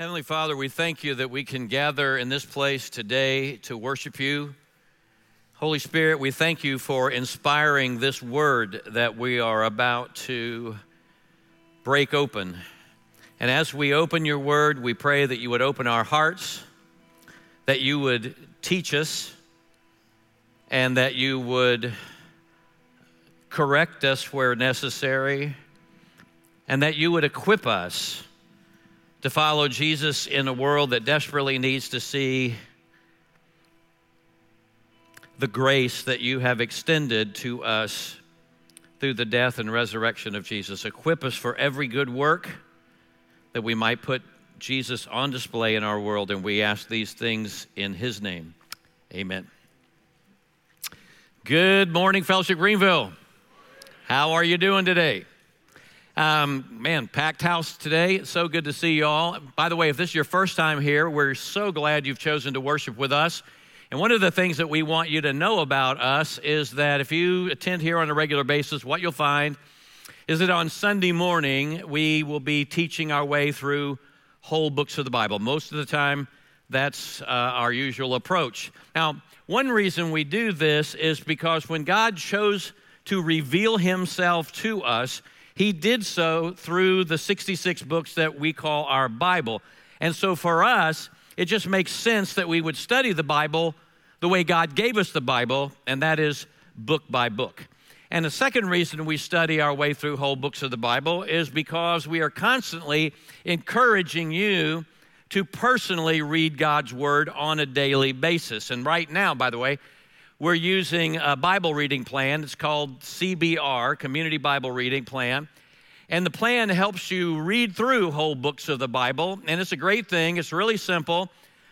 Heavenly Father, we thank you that we can gather in this place today to worship you. Holy Spirit, we thank you for inspiring this word that we are about to break open. And as we open your word, we pray that you would open our hearts, that you would teach us, and that you would correct us where necessary, and that you would equip us to follow Jesus in a world that desperately needs to see the grace that you have extended to us through the death and resurrection of Jesus. Equip us for every good work that we might put Jesus on display in our world, and we ask these things in his name. Amen. Good morning, Fellowship Greenville. How are you doing today? Um, man, packed house today. So good to see you all. By the way, if this is your first time here, we're so glad you've chosen to worship with us. And one of the things that we want you to know about us is that if you attend here on a regular basis, what you'll find is that on Sunday morning, we will be teaching our way through whole books of the Bible. Most of the time, that's uh, our usual approach. Now, one reason we do this is because when God chose to reveal himself to us, he did so through the 66 books that we call our Bible. And so for us, it just makes sense that we would study the Bible the way God gave us the Bible, and that is book by book. And the second reason we study our way through whole books of the Bible is because we are constantly encouraging you to personally read God's Word on a daily basis. And right now, by the way, we're using a Bible reading plan. It's called CBR, Community Bible Reading Plan. And the plan helps you read through whole books of the Bible. And it's a great thing, it's really simple.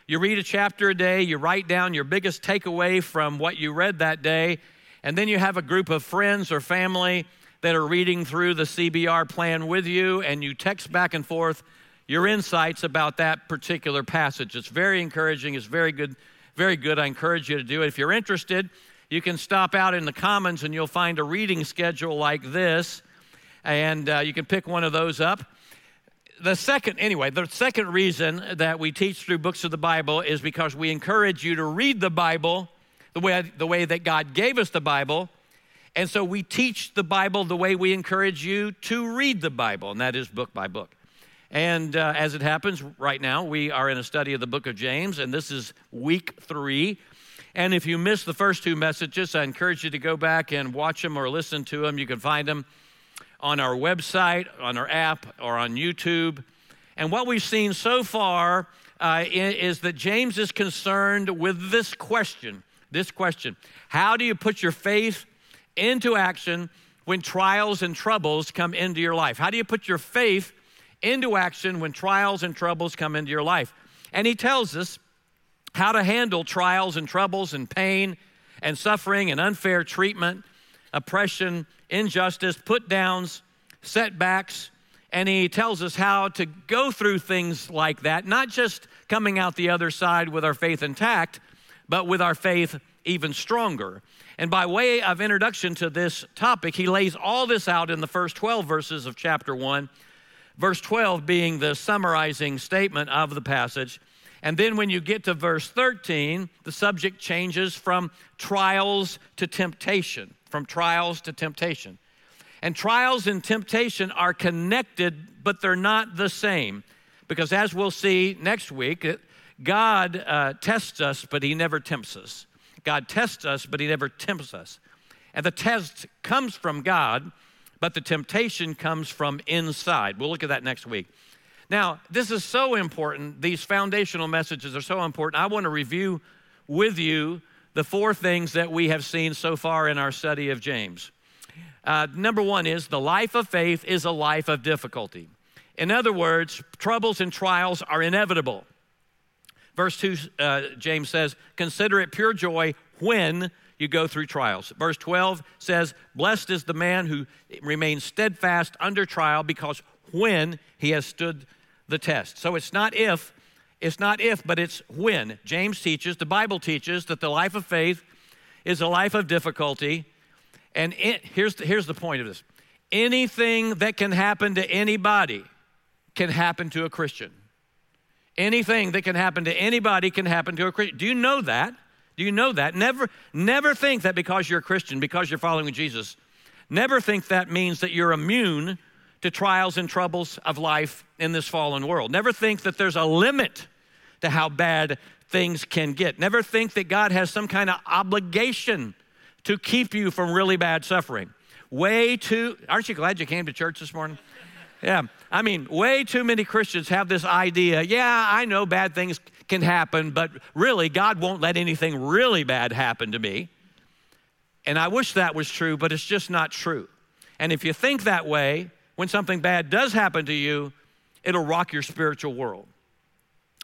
You read a chapter a day, you write down your biggest takeaway from what you read that day, and then you have a group of friends or family that are reading through the CBR plan with you, and you text back and forth your insights about that particular passage. It's very encouraging, it's very good very good. I encourage you to do it. If you're interested, you can stop out in the Commons and you'll find a reading schedule like this, and uh, you can pick one of those up. The second, anyway, the second reason that we teach through books of the Bible is because we encourage you to read the Bible the way, the way that God gave us the Bible. And so we teach the Bible the way we encourage you to read the Bible, and that is book by book. And uh, as it happens right now, we are in a study of the book of James, and this is week three. And if you missed the first two messages, I encourage you to go back and watch them or listen to them. You can find them on our website, on our app, or on YouTube. And what we've seen so far uh, is that James is concerned with this question this question How do you put your faith into action when trials and troubles come into your life? How do you put your faith into action when trials and troubles come into your life. And he tells us how to handle trials and troubles and pain and suffering and unfair treatment, oppression, injustice, put downs, setbacks. And he tells us how to go through things like that, not just coming out the other side with our faith intact, but with our faith even stronger. And by way of introduction to this topic, he lays all this out in the first 12 verses of chapter 1 verse 12 being the summarizing statement of the passage. And then when you get to verse 13, the subject changes from trials to temptation, from trials to temptation. And trials and temptation are connected, but they're not the same. Because as we'll see next week, God uh, tests us, but He never tempts us. God tests us, but He never tempts us. And the test comes from God, but the temptation comes from inside. We'll look at that next week. Now, this is so important. These foundational messages are so important. I want to review with you the four things that we have seen so far in our study of James. Uh, number one is the life of faith is a life of difficulty. In other words, troubles and trials are inevitable. Verse 2, uh, James says, Consider it pure joy when you go through trials. Verse 12 says, Blessed is the man who remains steadfast under trial because when he has stood the test. So it's not if, it's not if, but it's when. James teaches, the Bible teaches that the life of faith is a life of difficulty. And it, here's, the, here's the point of this anything that can happen to anybody can happen to a Christian. Anything that can happen to anybody can happen to a Christian. Do you know that? Do you know that? Never, never think that because you're a Christian, because you're following Jesus, never think that means that you're immune to trials and troubles of life in this fallen world. Never think that there's a limit to how bad things can get. Never think that God has some kind of obligation to keep you from really bad suffering. Way too, aren't you glad you came to church this morning? Yeah, I mean, way too many Christians have this idea yeah, I know bad things can happen, but really, God won't let anything really bad happen to me. And I wish that was true, but it's just not true. And if you think that way, when something bad does happen to you, it'll rock your spiritual world.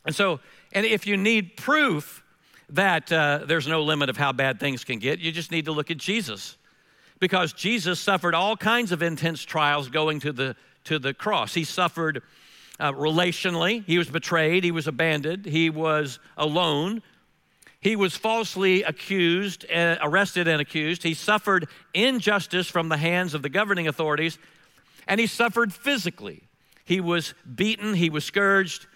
And so, and if you need proof that uh, there's no limit of how bad things can get, you just need to look at Jesus. Because Jesus suffered all kinds of intense trials going to the, to the cross. He suffered uh, relationally, he was betrayed, he was abandoned, he was alone. He was falsely accused, uh, arrested, and accused. He suffered injustice from the hands of the governing authorities, and he suffered physically. He was beaten, he was scourged,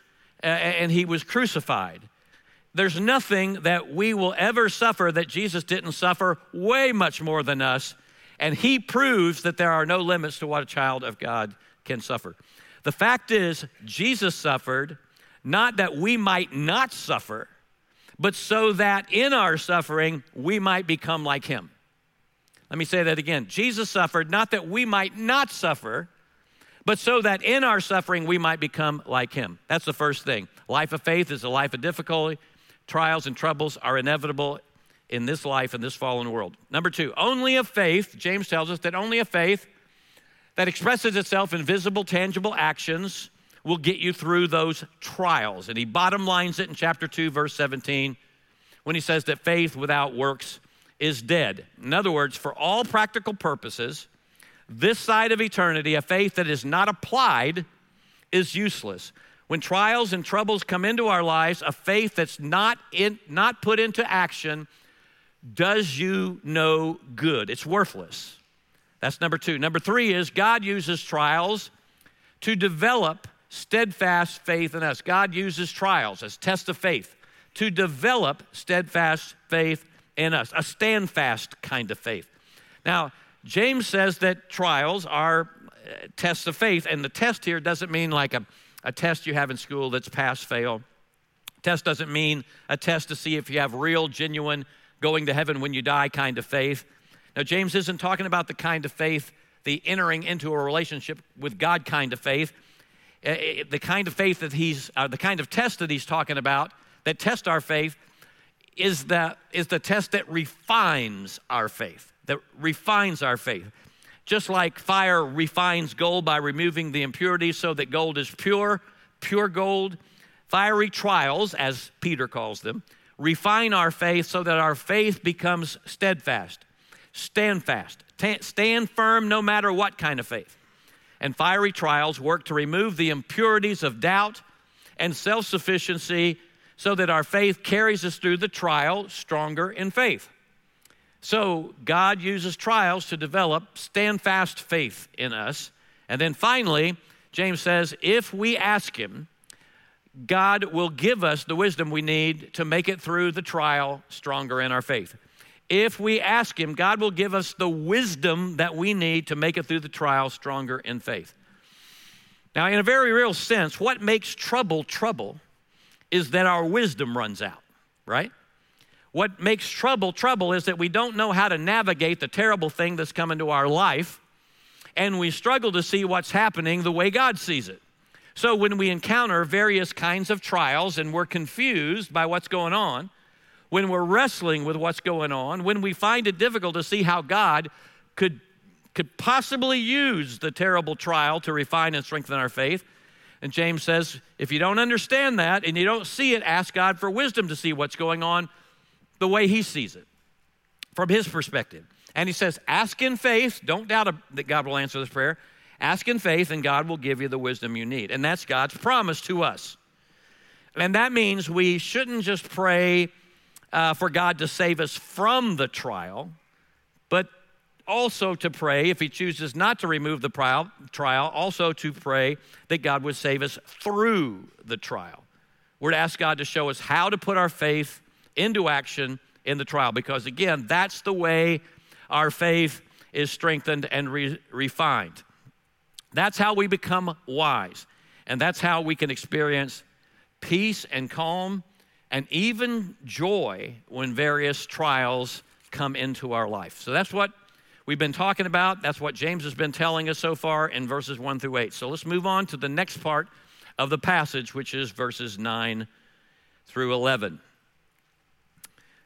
uh, and he was crucified. There's nothing that we will ever suffer that Jesus didn't suffer way much more than us. And he proves that there are no limits to what a child of God can suffer. The fact is, Jesus suffered not that we might not suffer, but so that in our suffering we might become like him. Let me say that again. Jesus suffered not that we might not suffer, but so that in our suffering we might become like him. That's the first thing. Life of faith is a life of difficulty. Trials and troubles are inevitable in this life, in this fallen world. Number two, only a faith, James tells us that only a faith that expresses itself in visible, tangible actions will get you through those trials. And he bottom lines it in chapter 2, verse 17, when he says that faith without works is dead. In other words, for all practical purposes, this side of eternity, a faith that is not applied is useless. When trials and troubles come into our lives, a faith that's not, in, not put into action does you no good. It's worthless. That's number two. Number three is God uses trials to develop steadfast faith in us. God uses trials as tests of faith to develop steadfast faith in us, a standfast kind of faith. Now, James says that trials are uh, tests of faith, and the test here doesn't mean like a, a test you have in school that's pass fail. Test doesn't mean a test to see if you have real, genuine, going to heaven when you die kind of faith. Now, James isn't talking about the kind of faith, the entering into a relationship with God kind of faith. Uh, uh, the kind of faith that he's, uh, the kind of test that he's talking about that test our faith is the, is the test that refines our faith that refines our faith. Just like fire refines gold by removing the impurities so that gold is pure, pure gold, fiery trials, as Peter calls them, refine our faith so that our faith becomes steadfast, stand fast, stand firm no matter what kind of faith. And fiery trials work to remove the impurities of doubt and self sufficiency so that our faith carries us through the trial stronger in faith. So God uses trials to develop standfast faith in us. And then finally, James says, if we ask Him, God will give us the wisdom we need to make it through the trial stronger in our faith. If we ask Him, God will give us the wisdom that we need to make it through the trial stronger in faith. Now, in a very real sense, what makes trouble trouble is that our wisdom runs out, right? What makes trouble trouble is that we don't know how to navigate the terrible thing that's come into our life, and we struggle to see what's happening the way God sees it. So when we encounter various kinds of trials and we're confused by what's going on, when we're wrestling with what's going on, when we find it difficult to see how God could, could possibly use the terrible trial to refine and strengthen our faith, and James says, if you don't understand that and you don't see it, ask God for wisdom to see what's going on the way he sees it from his perspective. And he says, Ask in faith. Don't doubt that God will answer this prayer. Ask in faith, and God will give you the wisdom you need. And that's God's promise to us. And that means we shouldn't just pray uh, for God to save us from the trial, but also to pray, if He chooses not to remove the trial, trial, also to pray that God would save us through the trial. we're to ask God to show us how to put our faith into action in the trial because, again, that's the way our faith is strengthened and re- refined. That's how we become wise. And that's how we can experience peace and calm and even joy when various trials come into our life. So that's what we've been talking about. That's what James has been telling us so far in verses 1 through 8. So let's move on to the next part of the passage, which is verses 9 through 11.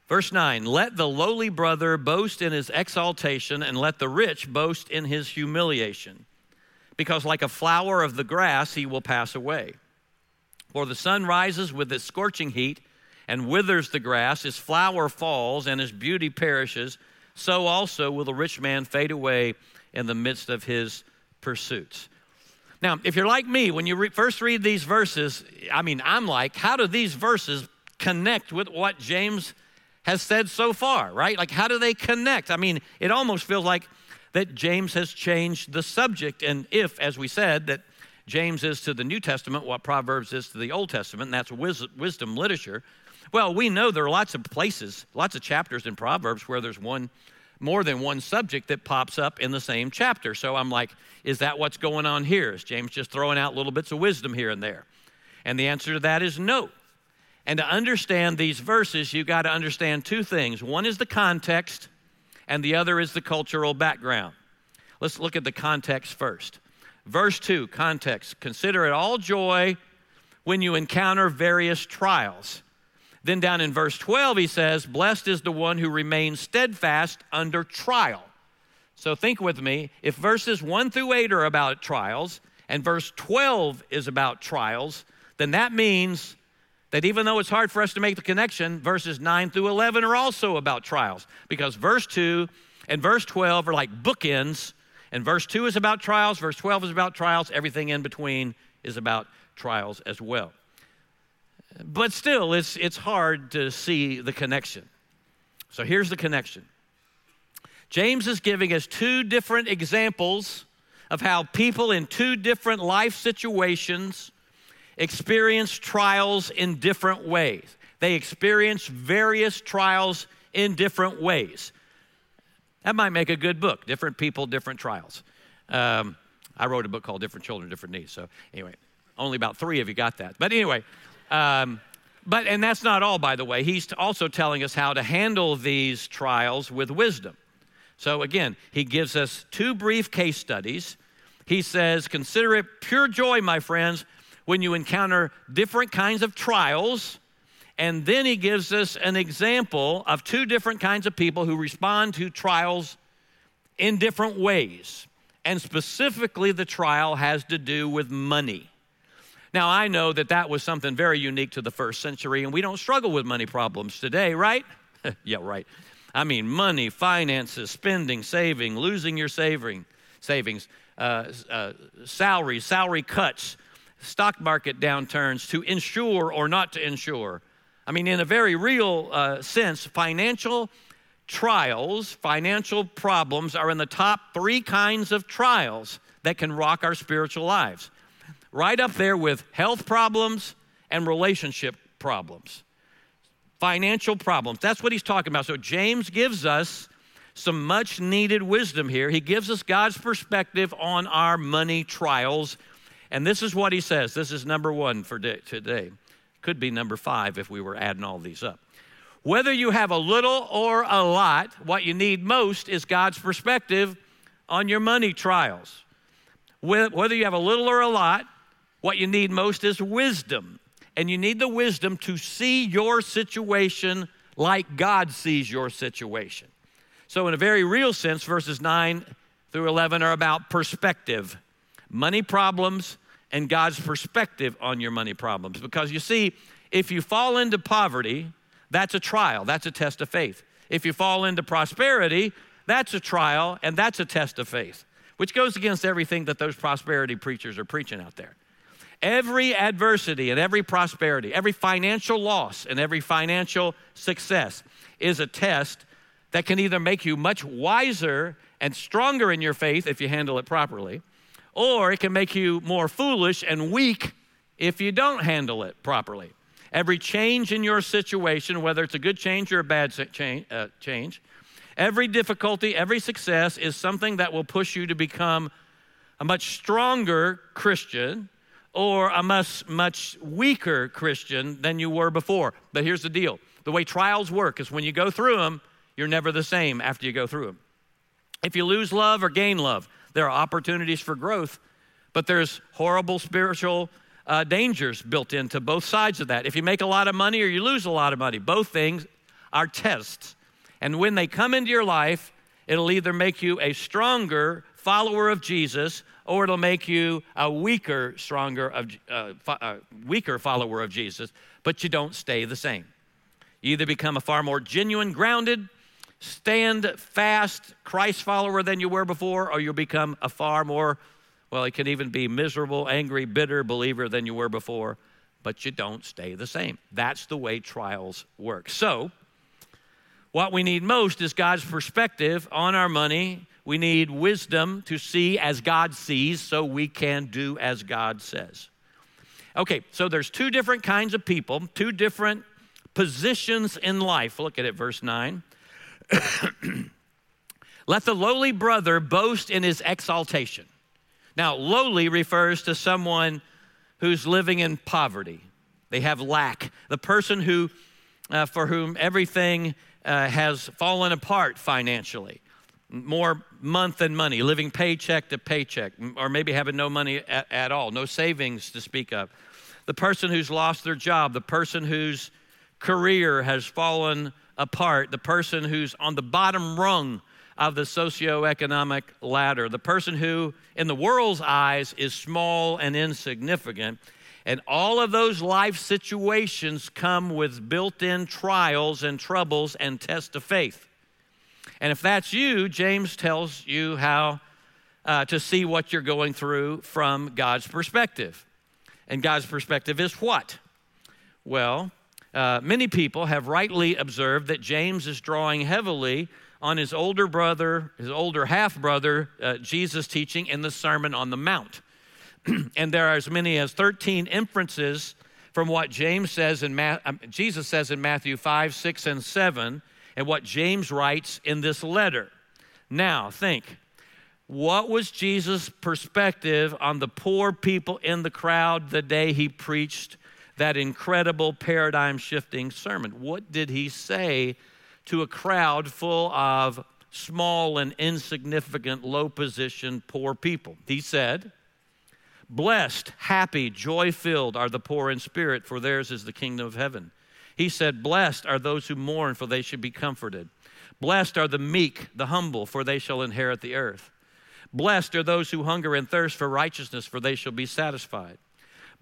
Verse 9 Let the lowly brother boast in his exaltation, and let the rich boast in his humiliation, because like a flower of the grass he will pass away. For the sun rises with its scorching heat and withers the grass, his flower falls, and his beauty perishes. So also will the rich man fade away in the midst of his pursuits. Now, if you're like me, when you re- first read these verses, I mean, I'm like, how do these verses connect with what James has said so far, right? Like, how do they connect? I mean, it almost feels like that James has changed the subject. And if, as we said, that James is to the New Testament what Proverbs is to the Old Testament, and that's wisdom literature, well, we know there are lots of places, lots of chapters in Proverbs where there's one more than one subject that pops up in the same chapter. So I'm like, is that what's going on here? Is James just throwing out little bits of wisdom here and there? And the answer to that is no. And to understand these verses, you got to understand two things. One is the context, and the other is the cultural background. Let's look at the context first. Verse 2, context. Consider it all joy when you encounter various trials. Then down in verse 12, he says, Blessed is the one who remains steadfast under trial. So think with me. If verses 1 through 8 are about trials, and verse 12 is about trials, then that means that even though it's hard for us to make the connection, verses 9 through 11 are also about trials because verse 2 and verse 12 are like bookends, and verse 2 is about trials, verse 12 is about trials, everything in between is about trials as well. But still, it's, it's hard to see the connection. So here's the connection James is giving us two different examples of how people in two different life situations experience trials in different ways. They experience various trials in different ways. That might make a good book Different People, Different Trials. Um, I wrote a book called Different Children, Different Needs. So, anyway, only about three of you got that. But anyway, um, but, and that's not all, by the way. He's also telling us how to handle these trials with wisdom. So, again, he gives us two brief case studies. He says, Consider it pure joy, my friends, when you encounter different kinds of trials. And then he gives us an example of two different kinds of people who respond to trials in different ways. And specifically, the trial has to do with money. Now, I know that that was something very unique to the first century, and we don't struggle with money problems today, right? yeah, right. I mean, money, finances, spending, saving, losing your saving, savings, uh, uh, salaries, salary cuts, stock market downturns, to insure or not to insure. I mean, in a very real uh, sense, financial trials, financial problems are in the top three kinds of trials that can rock our spiritual lives. Right up there with health problems and relationship problems, financial problems. That's what he's talking about. So, James gives us some much needed wisdom here. He gives us God's perspective on our money trials and this is what he says. This is number one for today. Could be number five if we were adding all these up. Whether you have a little or a lot, what you need most is God's perspective on your money trials. Whether you have a little or a lot, what you need most is wisdom. And you need the wisdom to see your situation like God sees your situation. So, in a very real sense, verses 9 through 11 are about perspective. Money problems and God's perspective on your money problems. Because you see, if you fall into poverty, that's a trial, that's a test of faith. If you fall into prosperity, that's a trial and that's a test of faith, which goes against everything that those prosperity preachers are preaching out there. Every adversity and every prosperity, every financial loss and every financial success is a test that can either make you much wiser and stronger in your faith if you handle it properly, or it can make you more foolish and weak if you don't handle it properly. Every change in your situation, whether it's a good change or a bad change, uh, change, every difficulty, every success is something that will push you to become a much stronger Christian or a much, much weaker Christian than you were before. But here's the deal the way trials work is when you go through them, you're never the same after you go through them. If you lose love or gain love, there are opportunities for growth, but there's horrible spiritual uh, dangers built into both sides of that. If you make a lot of money or you lose a lot of money, both things are tests. And when they come into your life, it'll either make you a stronger follower of Jesus or it'll make you a weaker, stronger, of, uh, fo- uh, weaker follower of Jesus, but you don't stay the same. You either become a far more genuine, grounded, stand fast Christ follower than you were before, or you'll become a far more, well, it can even be miserable, angry, bitter believer than you were before, but you don't stay the same. That's the way trials work. So, what we need most is God's perspective on our money. We need wisdom to see as God sees so we can do as God says. Okay, so there's two different kinds of people, two different positions in life. Look at it, verse 9. Let the lowly brother boast in his exaltation. Now, lowly refers to someone who's living in poverty. They have lack. The person who, uh, for whom everything uh, has fallen apart financially, more month than money, living paycheck to paycheck, or maybe having no money at, at all, no savings to speak of. The person who's lost their job, the person whose career has fallen apart, the person who's on the bottom rung of the socioeconomic ladder, the person who, in the world's eyes, is small and insignificant. And all of those life situations come with built in trials and troubles and tests of faith. And if that's you, James tells you how uh, to see what you're going through from God's perspective. And God's perspective is what? Well, uh, many people have rightly observed that James is drawing heavily on his older brother, his older half brother, uh, Jesus' teaching in the Sermon on the Mount. and there are as many as 13 inferences from what James says in Ma- um, Jesus says in Matthew 5, 6, and 7, and what James writes in this letter. Now, think. What was Jesus' perspective on the poor people in the crowd the day he preached that incredible paradigm shifting sermon? What did he say to a crowd full of small and insignificant, low position, poor people? He said, Blessed, happy, joy filled are the poor in spirit, for theirs is the kingdom of heaven. He said, Blessed are those who mourn, for they should be comforted. Blessed are the meek, the humble, for they shall inherit the earth. Blessed are those who hunger and thirst for righteousness, for they shall be satisfied.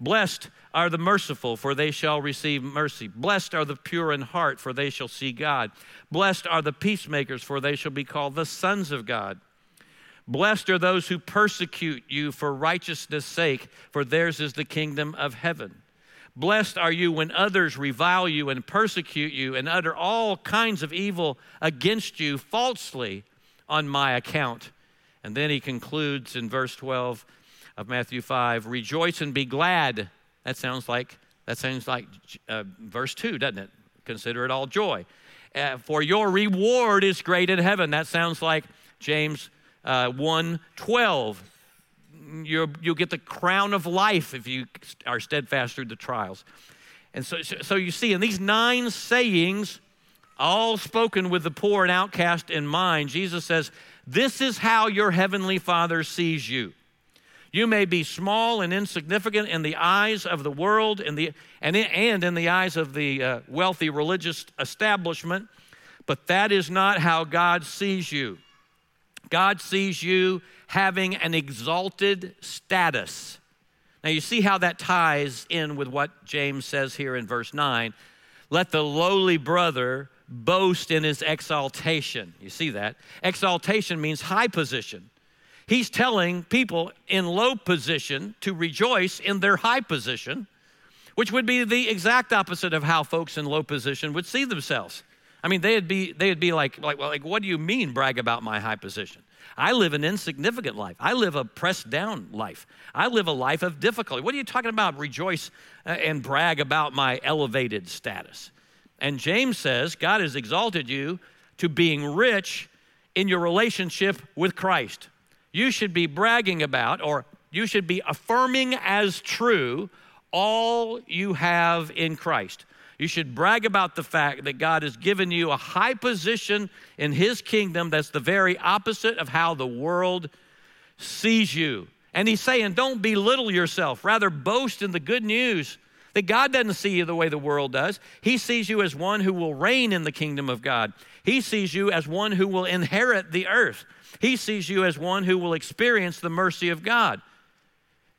Blessed are the merciful, for they shall receive mercy. Blessed are the pure in heart, for they shall see God. Blessed are the peacemakers, for they shall be called the sons of God. Blessed are those who persecute you for righteousness' sake, for theirs is the kingdom of heaven. Blessed are you when others revile you and persecute you and utter all kinds of evil against you falsely on my account. And then he concludes in verse 12 of Matthew 5 Rejoice and be glad. That sounds like, that sounds like uh, verse 2, doesn't it? Consider it all joy. Uh, for your reward is great in heaven. That sounds like James uh, 1 12. You will get the crown of life if you are steadfast through the trials. And so, so you see, in these nine sayings, all spoken with the poor and outcast in mind, Jesus says, This is how your heavenly Father sees you. You may be small and insignificant in the eyes of the world and, the, and, in, and in the eyes of the uh, wealthy religious establishment, but that is not how God sees you. God sees you having an exalted status. Now, you see how that ties in with what James says here in verse 9. Let the lowly brother boast in his exaltation. You see that? Exaltation means high position. He's telling people in low position to rejoice in their high position, which would be the exact opposite of how folks in low position would see themselves. I mean, they'd be, they'd be like, like, well, like, what do you mean brag about my high position? I live an insignificant life. I live a pressed down life. I live a life of difficulty. What are you talking about? Rejoice uh, and brag about my elevated status. And James says, God has exalted you to being rich in your relationship with Christ. You should be bragging about, or you should be affirming as true, all you have in Christ. You should brag about the fact that God has given you a high position in His kingdom that's the very opposite of how the world sees you. And He's saying, don't belittle yourself, rather, boast in the good news that God doesn't see you the way the world does. He sees you as one who will reign in the kingdom of God, He sees you as one who will inherit the earth, He sees you as one who will experience the mercy of God.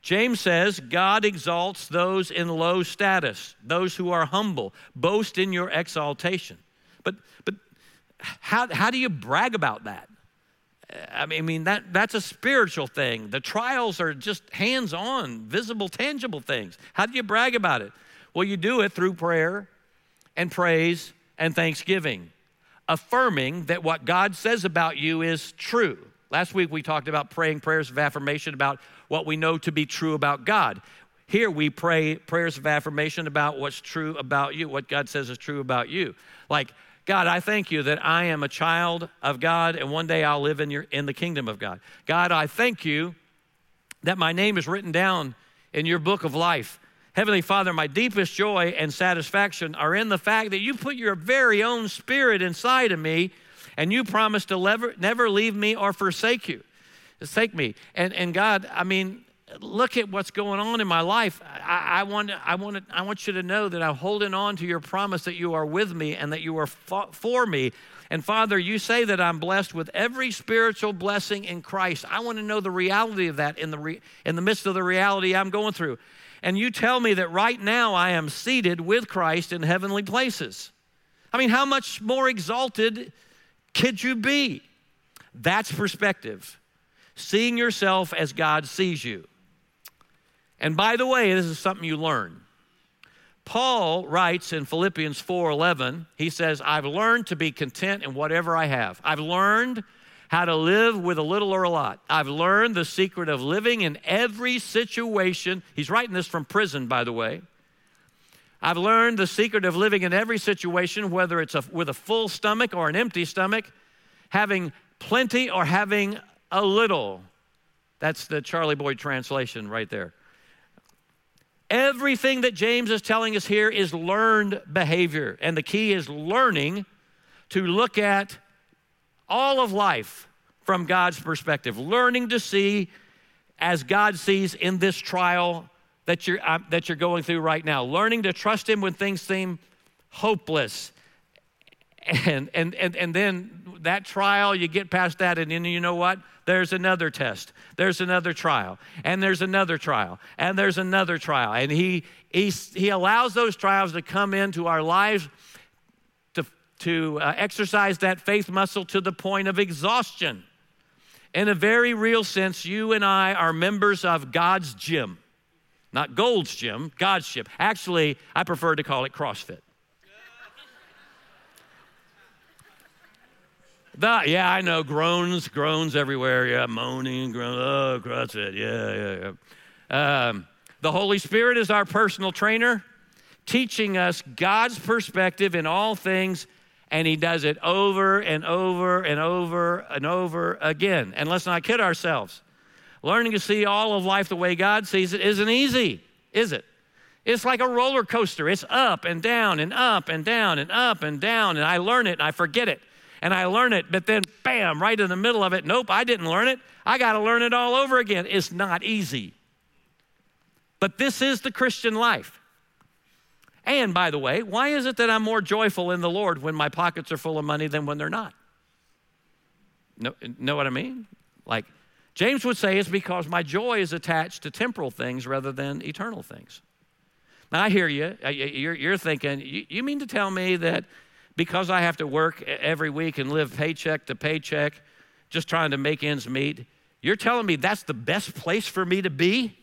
James says, God exalts those in low status, those who are humble. Boast in your exaltation. But, but how, how do you brag about that? I mean, I mean that, that's a spiritual thing. The trials are just hands on, visible, tangible things. How do you brag about it? Well, you do it through prayer and praise and thanksgiving, affirming that what God says about you is true. Last week we talked about praying prayers of affirmation about what we know to be true about God. Here we pray prayers of affirmation about what's true about you, what God says is true about you. Like, God, I thank you that I am a child of God and one day I'll live in, your, in the kingdom of God. God, I thank you that my name is written down in your book of life. Heavenly Father, my deepest joy and satisfaction are in the fact that you put your very own spirit inside of me and you promise to never, never leave me or forsake you forsake me. And, and God, I mean, look at what's going on in my life. I, I, want, I, want, I want you to know that I'm holding on to your promise that you are with me and that you are for me. And Father, you say that I'm blessed with every spiritual blessing in Christ. I want to know the reality of that in the, re, in the midst of the reality I'm going through. And you tell me that right now I am seated with Christ in heavenly places. I mean, how much more exalted could you be? That's perspective seeing yourself as God sees you. And by the way, this is something you learn. Paul writes in Philippians 4:11, he says, "I've learned to be content in whatever I have. I've learned how to live with a little or a lot. I've learned the secret of living in every situation." He's writing this from prison, by the way. I've learned the secret of living in every situation, whether it's a, with a full stomach or an empty stomach, having plenty or having a little. That's the Charlie Boyd translation right there. Everything that James is telling us here is learned behavior. And the key is learning to look at all of life from God's perspective, learning to see as God sees in this trial that you're, uh, that you're going through right now, learning to trust Him when things seem hopeless. And, and, and, and then that trial, you get past that, and then you know what? there's another test, there's another trial, and there's another trial, and there's another trial. And he, he, he allows those trials to come into our lives to, to uh, exercise that faith muscle to the point of exhaustion. In a very real sense, you and I are members of God's gym. Not Gold's gym, God's gym. Actually, I prefer to call it CrossFit. The, yeah, I know. Groans, groans everywhere. Yeah, moaning, groan. Oh, CrossFit. Yeah, yeah, yeah. Um, the Holy Spirit is our personal trainer, teaching us God's perspective in all things, and He does it over and over and over and over again. And let's not kid ourselves. Learning to see all of life the way God sees it isn't easy, is it? It's like a roller coaster. It's up and down and up and down and up and down. And I learn it and I forget it and I learn it, but then bam, right in the middle of it, nope, I didn't learn it. I got to learn it all over again. It's not easy. But this is the Christian life. And by the way, why is it that I'm more joyful in the Lord when my pockets are full of money than when they're not? Know, know what I mean? Like James would say, it's because my joy is attached to temporal things rather than eternal things. Now I hear you. You're, thinking, you mean to tell me that because I have to work every week and live paycheck to paycheck, just trying to make ends meet, you're telling me that's the best place for me to be?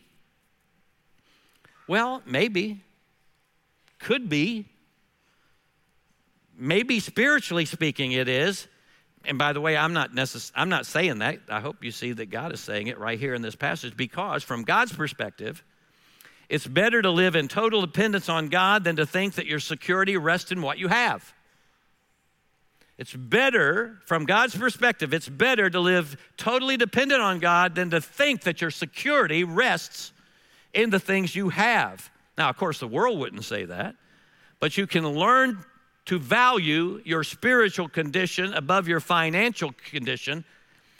Well, maybe. Could be. maybe spiritually speaking, it is. And by the way, I'm not necess- I'm not saying that. I hope you see that God is saying it right here in this passage because from God's perspective, it's better to live in total dependence on God than to think that your security rests in what you have. It's better, from God's perspective, it's better to live totally dependent on God than to think that your security rests in the things you have. Now, of course, the world wouldn't say that, but you can learn to value your spiritual condition above your financial condition.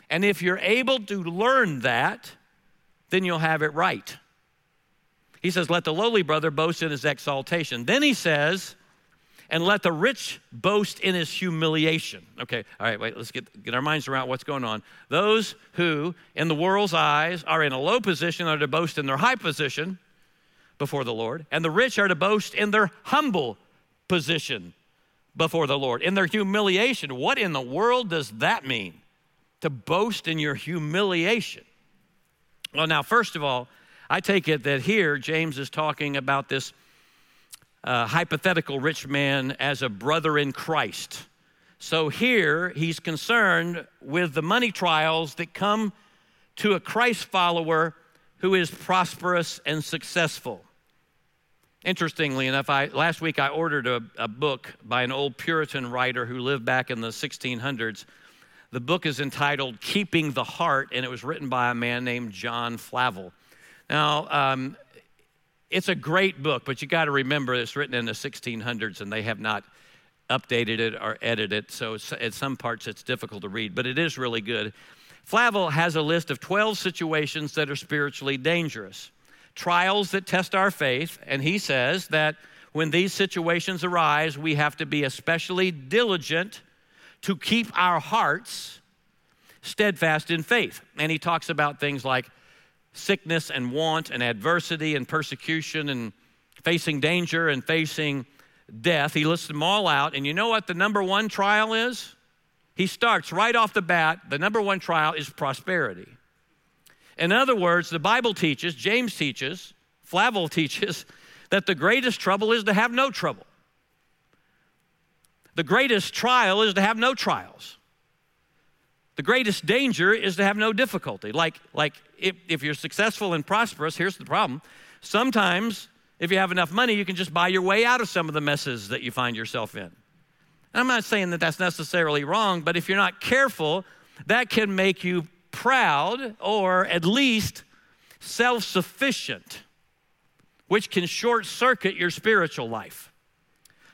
And if you're able to learn that, then you'll have it right. He says, Let the lowly brother boast in his exaltation. Then he says, and let the rich boast in his humiliation. Okay, all right, wait, let's get, get our minds around what's going on. Those who, in the world's eyes, are in a low position are to boast in their high position before the Lord, and the rich are to boast in their humble position before the Lord, in their humiliation. What in the world does that mean? To boast in your humiliation. Well, now, first of all, I take it that here James is talking about this uh, hypothetical rich man as a brother in Christ. So here he's concerned with the money trials that come to a Christ follower who is prosperous and successful. Interestingly enough, I, last week I ordered a, a book by an old Puritan writer who lived back in the 1600s. The book is entitled Keeping the Heart, and it was written by a man named John Flavel. Now, um, it's a great book, but you got to remember it's written in the 1600s and they have not updated it or edited it. So at some parts it's difficult to read, but it is really good. Flavel has a list of 12 situations that are spiritually dangerous, trials that test our faith, and he says that when these situations arise, we have to be especially diligent to keep our hearts steadfast in faith. And he talks about things like sickness and want and adversity and persecution and facing danger and facing death. He lists them all out. And you know what the number one trial is? He starts right off the bat. The number one trial is prosperity. In other words, the Bible teaches, James teaches, Flavel teaches, that the greatest trouble is to have no trouble. The greatest trial is to have no trials. The greatest danger is to have no difficulty. Like, like if, if you're successful and prosperous, here's the problem. Sometimes, if you have enough money, you can just buy your way out of some of the messes that you find yourself in. And I'm not saying that that's necessarily wrong, but if you're not careful, that can make you proud or at least self sufficient, which can short circuit your spiritual life.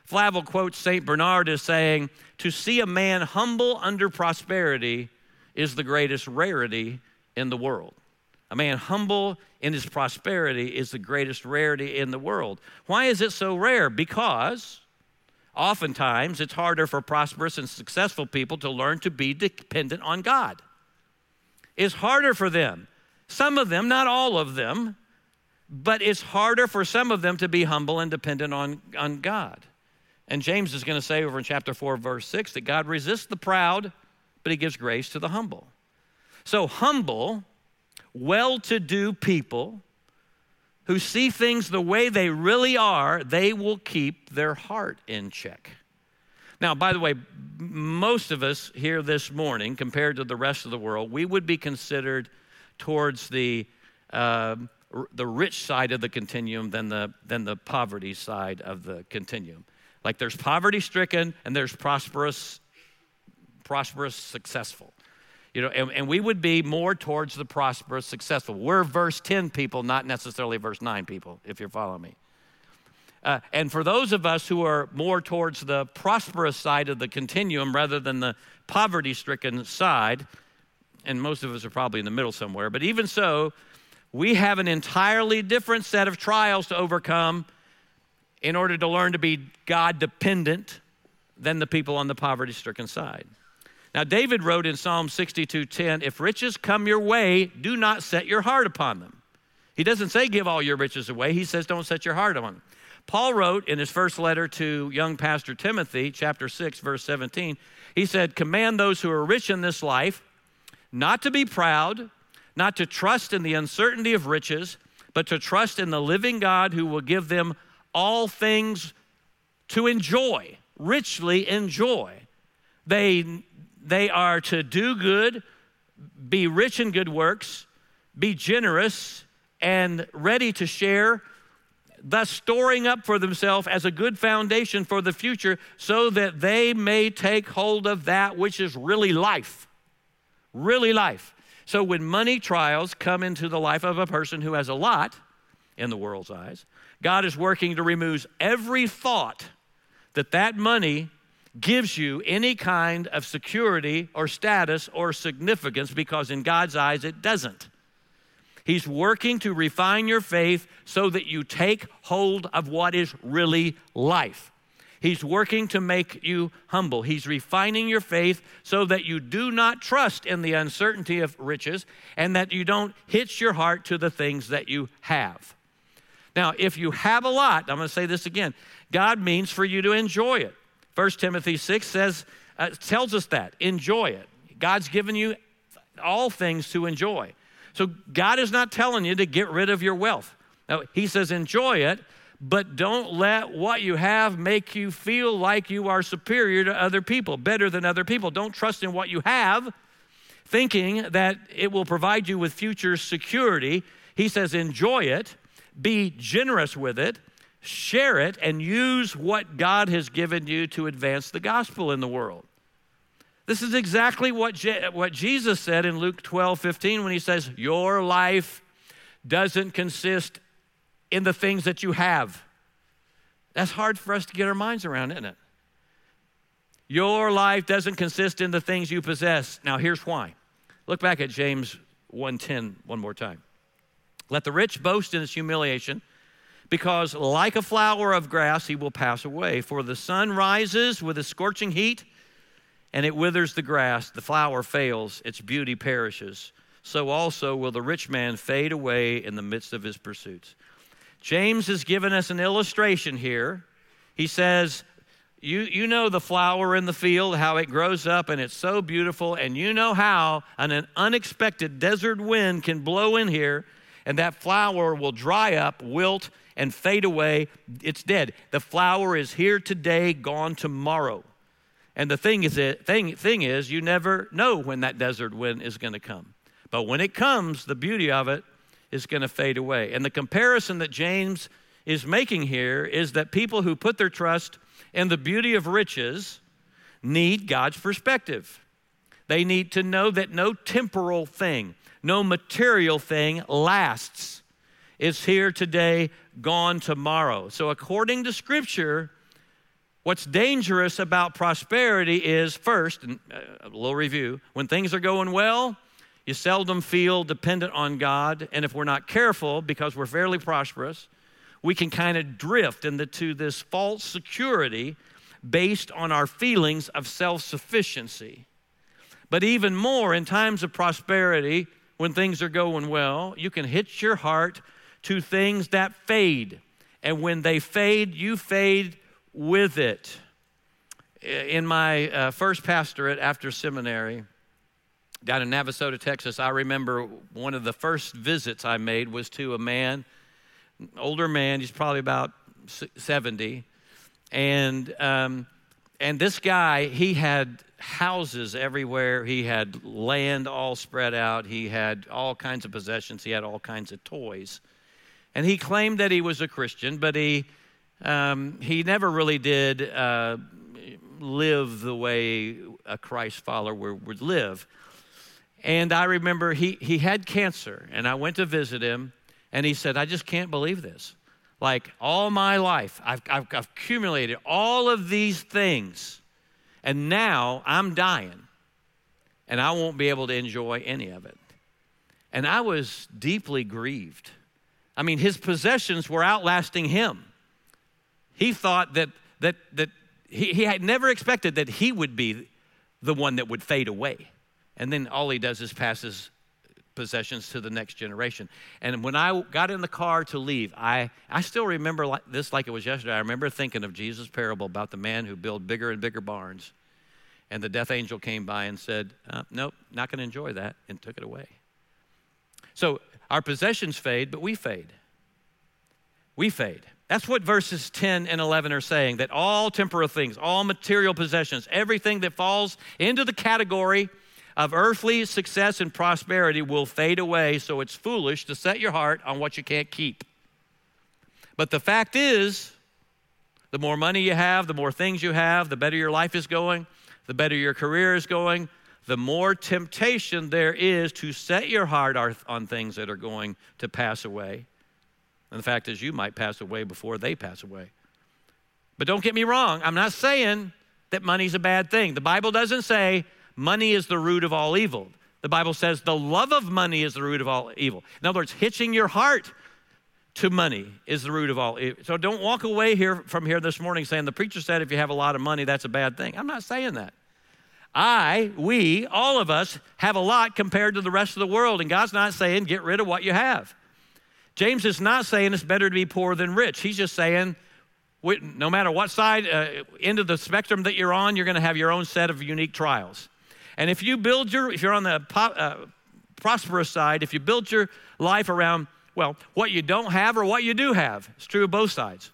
Flavel quotes St. Bernard as saying, To see a man humble under prosperity is the greatest rarity in the world. A man humble in his prosperity is the greatest rarity in the world. Why is it so rare? Because oftentimes it's harder for prosperous and successful people to learn to be dependent on God. It's harder for them. Some of them, not all of them, but it's harder for some of them to be humble and dependent on, on God. And James is going to say over in chapter 4, verse 6, that God resists the proud but he gives grace to the humble. So, humble, well to do people who see things the way they really are, they will keep their heart in check. Now, by the way, most of us here this morning, compared to the rest of the world, we would be considered towards the, uh, the rich side of the continuum than the, than the poverty side of the continuum. Like there's poverty stricken and there's prosperous prosperous, successful. You know, and, and we would be more towards the prosperous, successful. We're verse 10 people, not necessarily verse 9 people, if you're following me. Uh, and for those of us who are more towards the prosperous side of the continuum rather than the poverty stricken side, and most of us are probably in the middle somewhere, but even so, we have an entirely different set of trials to overcome in order to learn to be God dependent than the people on the poverty stricken side. Now, David wrote in Psalm 62:10, If riches come your way, do not set your heart upon them. He doesn't say give all your riches away, he says don't set your heart on them. Paul wrote in his first letter to young pastor Timothy, chapter 6, verse 17, he said, Command those who are rich in this life not to be proud, not to trust in the uncertainty of riches, but to trust in the living God who will give them all things to enjoy richly enjoy. They, they are to do good, be rich in good works, be generous, and ready to share, thus storing up for themselves as a good foundation for the future so that they may take hold of that which is really life. Really life. So when money trials come into the life of a person who has a lot in the world's eyes, God is working to remove every thought that that money gives you any kind of security or status or significance because in God's eyes it doesn't. He's working to refine your faith so that you take hold of what is really life. He's working to make you humble. He's refining your faith so that you do not trust in the uncertainty of riches and that you don't hitch your heart to the things that you have. Now, if you have a lot, I'm going to say this again God means for you to enjoy it. 1 Timothy 6 says, uh, tells us that. Enjoy it. God's given you all things to enjoy. So God is not telling you to get rid of your wealth. He says, enjoy it, but don't let what you have make you feel like you are superior to other people, better than other people. Don't trust in what you have, thinking that it will provide you with future security. He says, enjoy it, be generous with it, share it, and use what God has given you to advance the gospel in the world. This is exactly what, Je- what Jesus said in Luke 12 15 when he says, Your life doesn't consist in the things that you have. That's hard for us to get our minds around, isn't it? Your life doesn't consist in the things you possess. Now here's why. Look back at James 1:10 one more time. Let the rich boast in his humiliation, because like a flower of grass he will pass away. For the sun rises with a scorching heat, and it withers the grass, the flower fails, its beauty perishes. So also will the rich man fade away in the midst of his pursuits. James has given us an illustration here. He says, you, you know the flower in the field, how it grows up and it's so beautiful, and you know how an, an unexpected desert wind can blow in here and that flower will dry up, wilt, and fade away. It's dead. The flower is here today, gone tomorrow. And the thing is, thing, thing is, you never know when that desert wind is going to come. But when it comes, the beauty of it is going to fade away. And the comparison that James is making here is that people who put their trust in the beauty of riches need God's perspective. They need to know that no temporal thing, no material thing lasts. It's here today, gone tomorrow. So, according to Scripture, what's dangerous about prosperity is first, and uh, a little review, when things are going well, you seldom feel dependent on God. And if we're not careful, because we're fairly prosperous, we can kind of drift into this false security based on our feelings of self sufficiency. But even more, in times of prosperity, when things are going well, you can hitch your heart to things that fade. And when they fade, you fade with it. In my uh, first pastorate after seminary, down in Navasota, Texas, I remember one of the first visits I made was to a man, older man, he's probably about 70. And, um, and this guy, he had houses everywhere. He had land all spread out. He had all kinds of possessions. He had all kinds of toys. And he claimed that he was a Christian, but he, um, he never really did uh, live the way a Christ follower would live. And I remember he, he had cancer, and I went to visit him, and he said, I just can't believe this. Like all my life, I've, I've, I've accumulated all of these things, and now I'm dying, and I won't be able to enjoy any of it. And I was deeply grieved. I mean, his possessions were outlasting him. He thought that, that, that he, he had never expected that he would be the one that would fade away and then all he does is passes possessions to the next generation. And when I got in the car to leave, I, I still remember like, this like it was yesterday. I remember thinking of Jesus' parable about the man who built bigger and bigger barns. And the death angel came by and said, uh, Nope, not going to enjoy that, and took it away. So our possessions fade, but we fade. We fade. That's what verses 10 and 11 are saying that all temporal things, all material possessions, everything that falls into the category of earthly success and prosperity will fade away, so it's foolish to set your heart on what you can't keep. But the fact is, the more money you have, the more things you have, the better your life is going, the better your career is going, the more temptation there is to set your heart on things that are going to pass away. And the fact is, you might pass away before they pass away. But don't get me wrong, I'm not saying that money's a bad thing. The Bible doesn't say money is the root of all evil. The Bible says the love of money is the root of all evil. In other words, hitching your heart to money is the root of all evil. So don't walk away here from here this morning saying the preacher said if you have a lot of money, that's a bad thing. I'm not saying that. I, we, all of us have a lot compared to the rest of the world, and God's not saying get rid of what you have. James is not saying it's better to be poor than rich. He's just saying no matter what side, uh, end of the spectrum that you're on, you're going to have your own set of unique trials. And if you build your, if you're on the po- uh, prosperous side, if you build your life around, well, what you don't have or what you do have, it's true of both sides.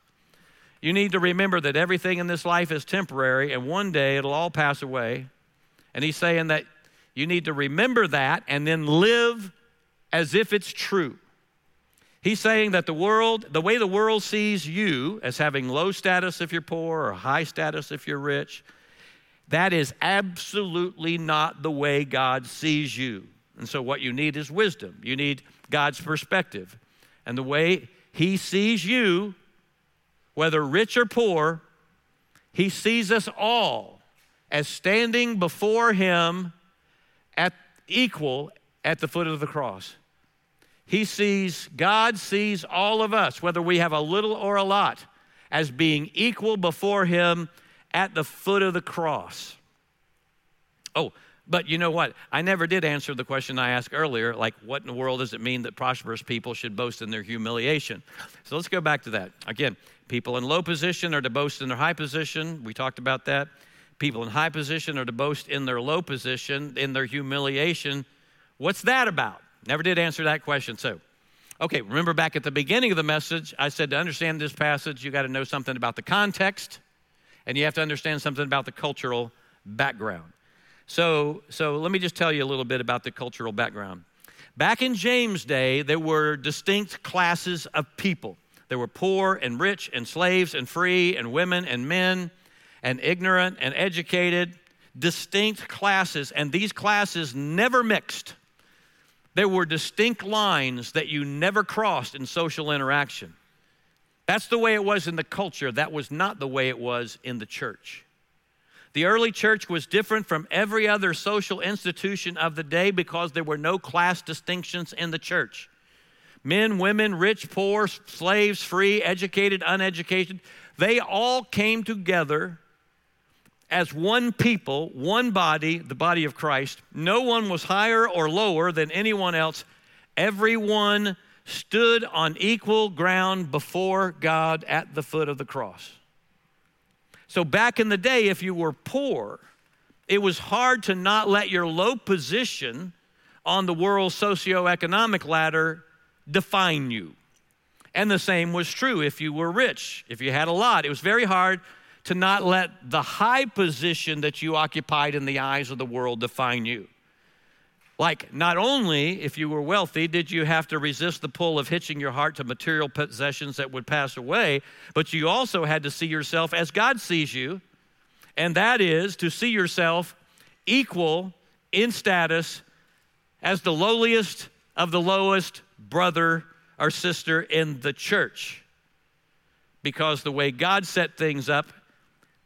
You need to remember that everything in this life is temporary and one day it'll all pass away. And he's saying that you need to remember that and then live as if it's true. He's saying that the world, the way the world sees you as having low status if you're poor or high status if you're rich, that is absolutely not the way God sees you. And so, what you need is wisdom. You need God's perspective. And the way He sees you, whether rich or poor, He sees us all as standing before Him at equal at the foot of the cross. He sees, God sees all of us, whether we have a little or a lot, as being equal before Him at the foot of the cross. Oh, but you know what? I never did answer the question I asked earlier like, what in the world does it mean that prosperous people should boast in their humiliation? So let's go back to that. Again, people in low position are to boast in their high position. We talked about that. People in high position are to boast in their low position, in their humiliation. What's that about? Never did answer that question. So, okay, remember back at the beginning of the message, I said to understand this passage, you got to know something about the context and you have to understand something about the cultural background. So, so let me just tell you a little bit about the cultural background. Back in James' day, there were distinct classes of people. There were poor and rich and slaves and free and women and men and ignorant and educated, distinct classes, and these classes never mixed. There were distinct lines that you never crossed in social interaction. That's the way it was in the culture. That was not the way it was in the church. The early church was different from every other social institution of the day because there were no class distinctions in the church. Men, women, rich, poor, slaves, free, educated, uneducated, they all came together as one people, one body, the body of Christ. No one was higher or lower than anyone else. Everyone stood on equal ground before God at the foot of the cross. So, back in the day, if you were poor, it was hard to not let your low position on the world's socioeconomic ladder define you. And the same was true if you were rich, if you had a lot. It was very hard to not let the high position that you occupied in the eyes of the world define you. Like, not only if you were wealthy did you have to resist the pull of hitching your heart to material possessions that would pass away, but you also had to see yourself as God sees you, and that is to see yourself equal in status as the lowliest of the lowest brother or sister in the church. Because the way God set things up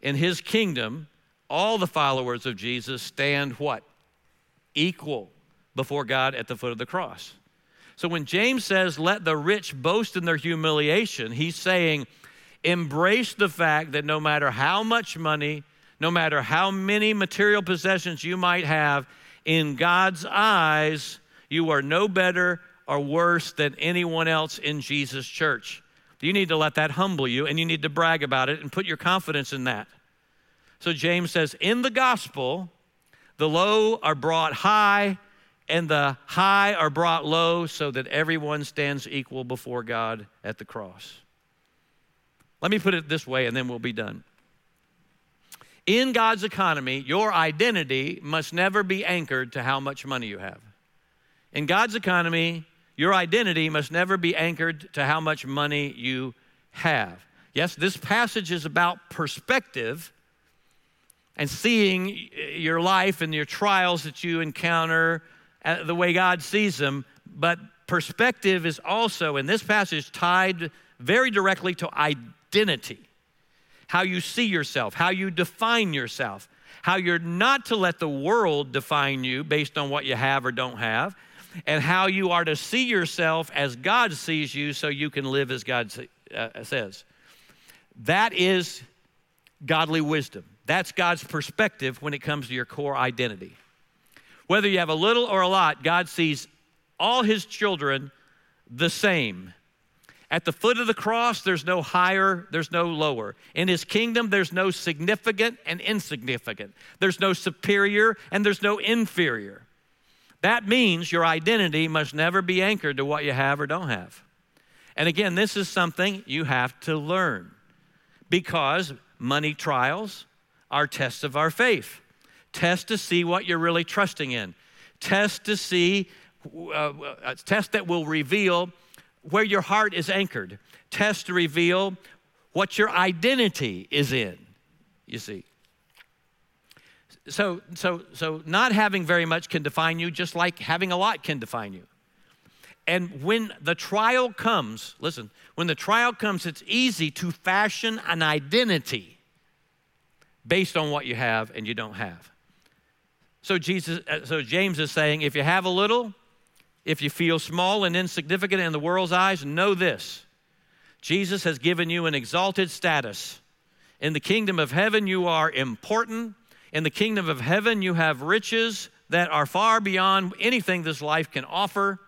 in his kingdom, all the followers of Jesus stand what? Equal before God at the foot of the cross. So when James says, let the rich boast in their humiliation, he's saying, embrace the fact that no matter how much money, no matter how many material possessions you might have, in God's eyes, you are no better or worse than anyone else in Jesus' church. You need to let that humble you and you need to brag about it and put your confidence in that. So James says, In the gospel, the low are brought high, and the high are brought low, so that everyone stands equal before God at the cross. Let me put it this way, and then we'll be done. In God's economy, your identity must never be anchored to how much money you have. In God's economy, your identity must never be anchored to how much money you have. Yes, this passage is about perspective and seeing your life and your trials that you encounter uh, the way God sees them, but perspective is also in this passage tied very directly to identity how you see yourself, how you define yourself, how you're not to let the world define you based on what you have or don't have, and how you are to see yourself as God sees you so you can live as God uh, says. That is godly wisdom. That's God's perspective when it comes to your core identity. Whether you have a little or a lot, God sees all his children the same. At the foot of the cross, there's no higher, there's no lower. In his kingdom, there's no significant and insignificant. There's no superior and there's no inferior. That means your identity must never be anchored to what you have or don't have. And again, this is something you have to learn because money trials are tests of our faith. Test to see what you're really trusting in. Test to see, uh, uh, test that will reveal where your heart is anchored. Test to reveal what your identity is in, you see. So, so, so not having very much can define you, just like having a lot can define you. And when the trial comes, listen, when the trial comes, it's easy to fashion an identity based on what you have and you don't have. So Jesus, uh, so James is saying, if you have a little, if you feel small and insignificant in the world's eyes, know this Jesus has given you an exalted status. In the kingdom of heaven, you are important. In the kingdom of heaven, you have riches that are far beyond anything this life can offer.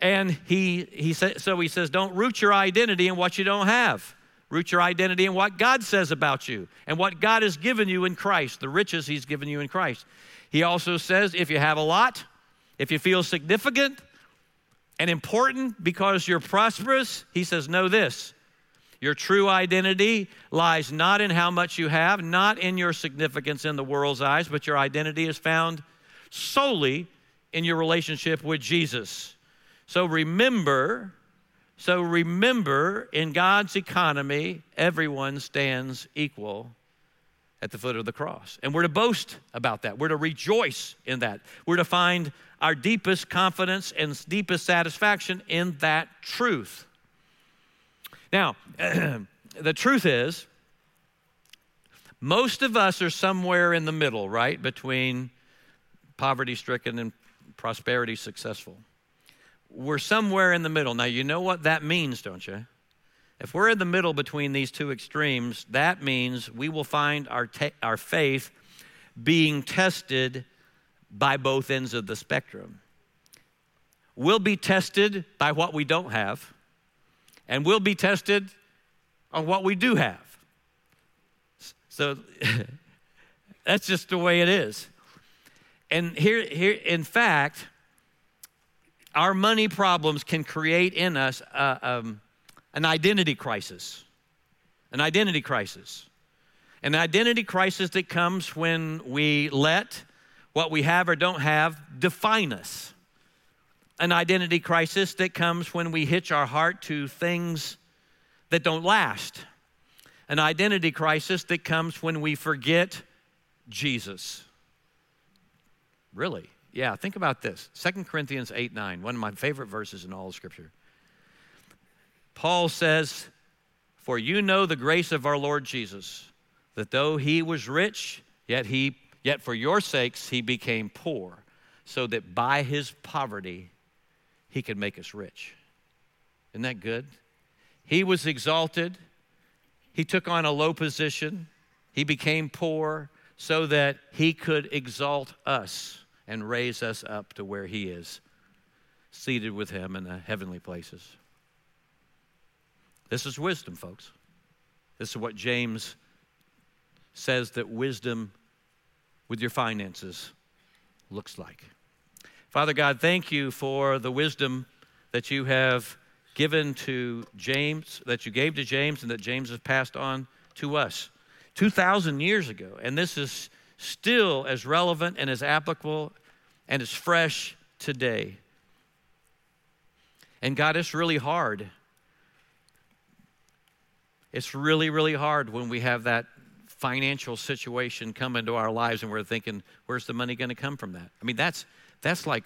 And he, he said, so he says, don't root your identity in what you don't have. Root your identity in what God says about you and what God has given you in Christ, the riches he's given you in Christ. He also says, if you have a lot, if you feel significant and important because you're prosperous, he says, know this. Your true identity lies not in how much you have, not in your significance in the world's eyes, but your identity is found solely in your relationship with Jesus. So remember, so remember in God's economy, everyone stands equal at the foot of the cross. And we're to boast about that. We're to rejoice in that. We're to find our deepest confidence and deepest satisfaction in that truth. Now, the truth is, most of us are somewhere in the middle, right? Between poverty stricken and prosperity successful. We're somewhere in the middle. Now, you know what that means, don't you? If we're in the middle between these two extremes, that means we will find our, te- our faith being tested by both ends of the spectrum. We'll be tested by what we don't have, and we'll be tested on what we do have. So that's just the way it is. And here, here, in fact, our money problems can create in us um, an identity crisis. An identity crisis. An identity crisis that comes when we let what we have or don't have define us. An identity crisis that comes when we hitch our heart to things that don't last. An identity crisis that comes when we forget Jesus. Really? Yeah, think about this. 2 Corinthians 8 9, one of my favorite verses in all of Scripture. Paul says, For you know the grace of our Lord Jesus, that though he was rich, yet he Yet for your sakes he became poor, so that by his poverty he could make us rich. Isn't that good? He was exalted, he took on a low position, he became poor so that he could exalt us and raise us up to where he is, seated with him in the heavenly places. This is wisdom, folks. This is what James says that wisdom with your finances looks like. Father God, thank you for the wisdom that you have given to James, that you gave to James, and that James has passed on to us 2,000 years ago. And this is still as relevant and as applicable and as fresh today. And God, it's really hard. It's really, really hard when we have that financial situation come into our lives and we're thinking, where's the money going to come from that? I mean, that's that's like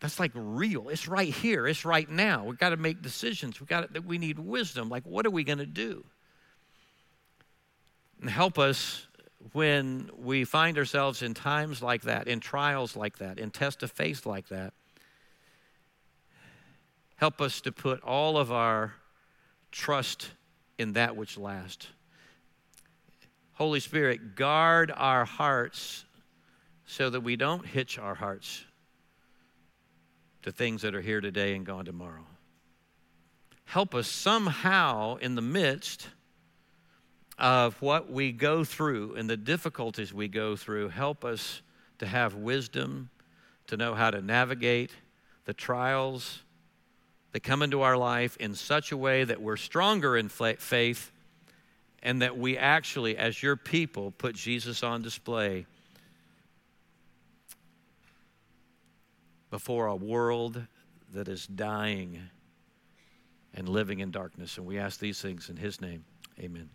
that's like real. It's right here. It's right now. We've got to make decisions. We got to, we need wisdom. Like, what are we going to do? And help us when we find ourselves in times like that, in trials like that, in test of faith like that. Help us to put all of our trust in that which lasts. Holy Spirit, guard our hearts so that we don't hitch our hearts to things that are here today and gone tomorrow. Help us somehow in the midst of what we go through and the difficulties we go through, help us to have wisdom, to know how to navigate the trials that come into our life in such a way that we're stronger in faith and that we actually, as your people, put Jesus on display before a world that is dying and living in darkness. And we ask these things in His name. Amen.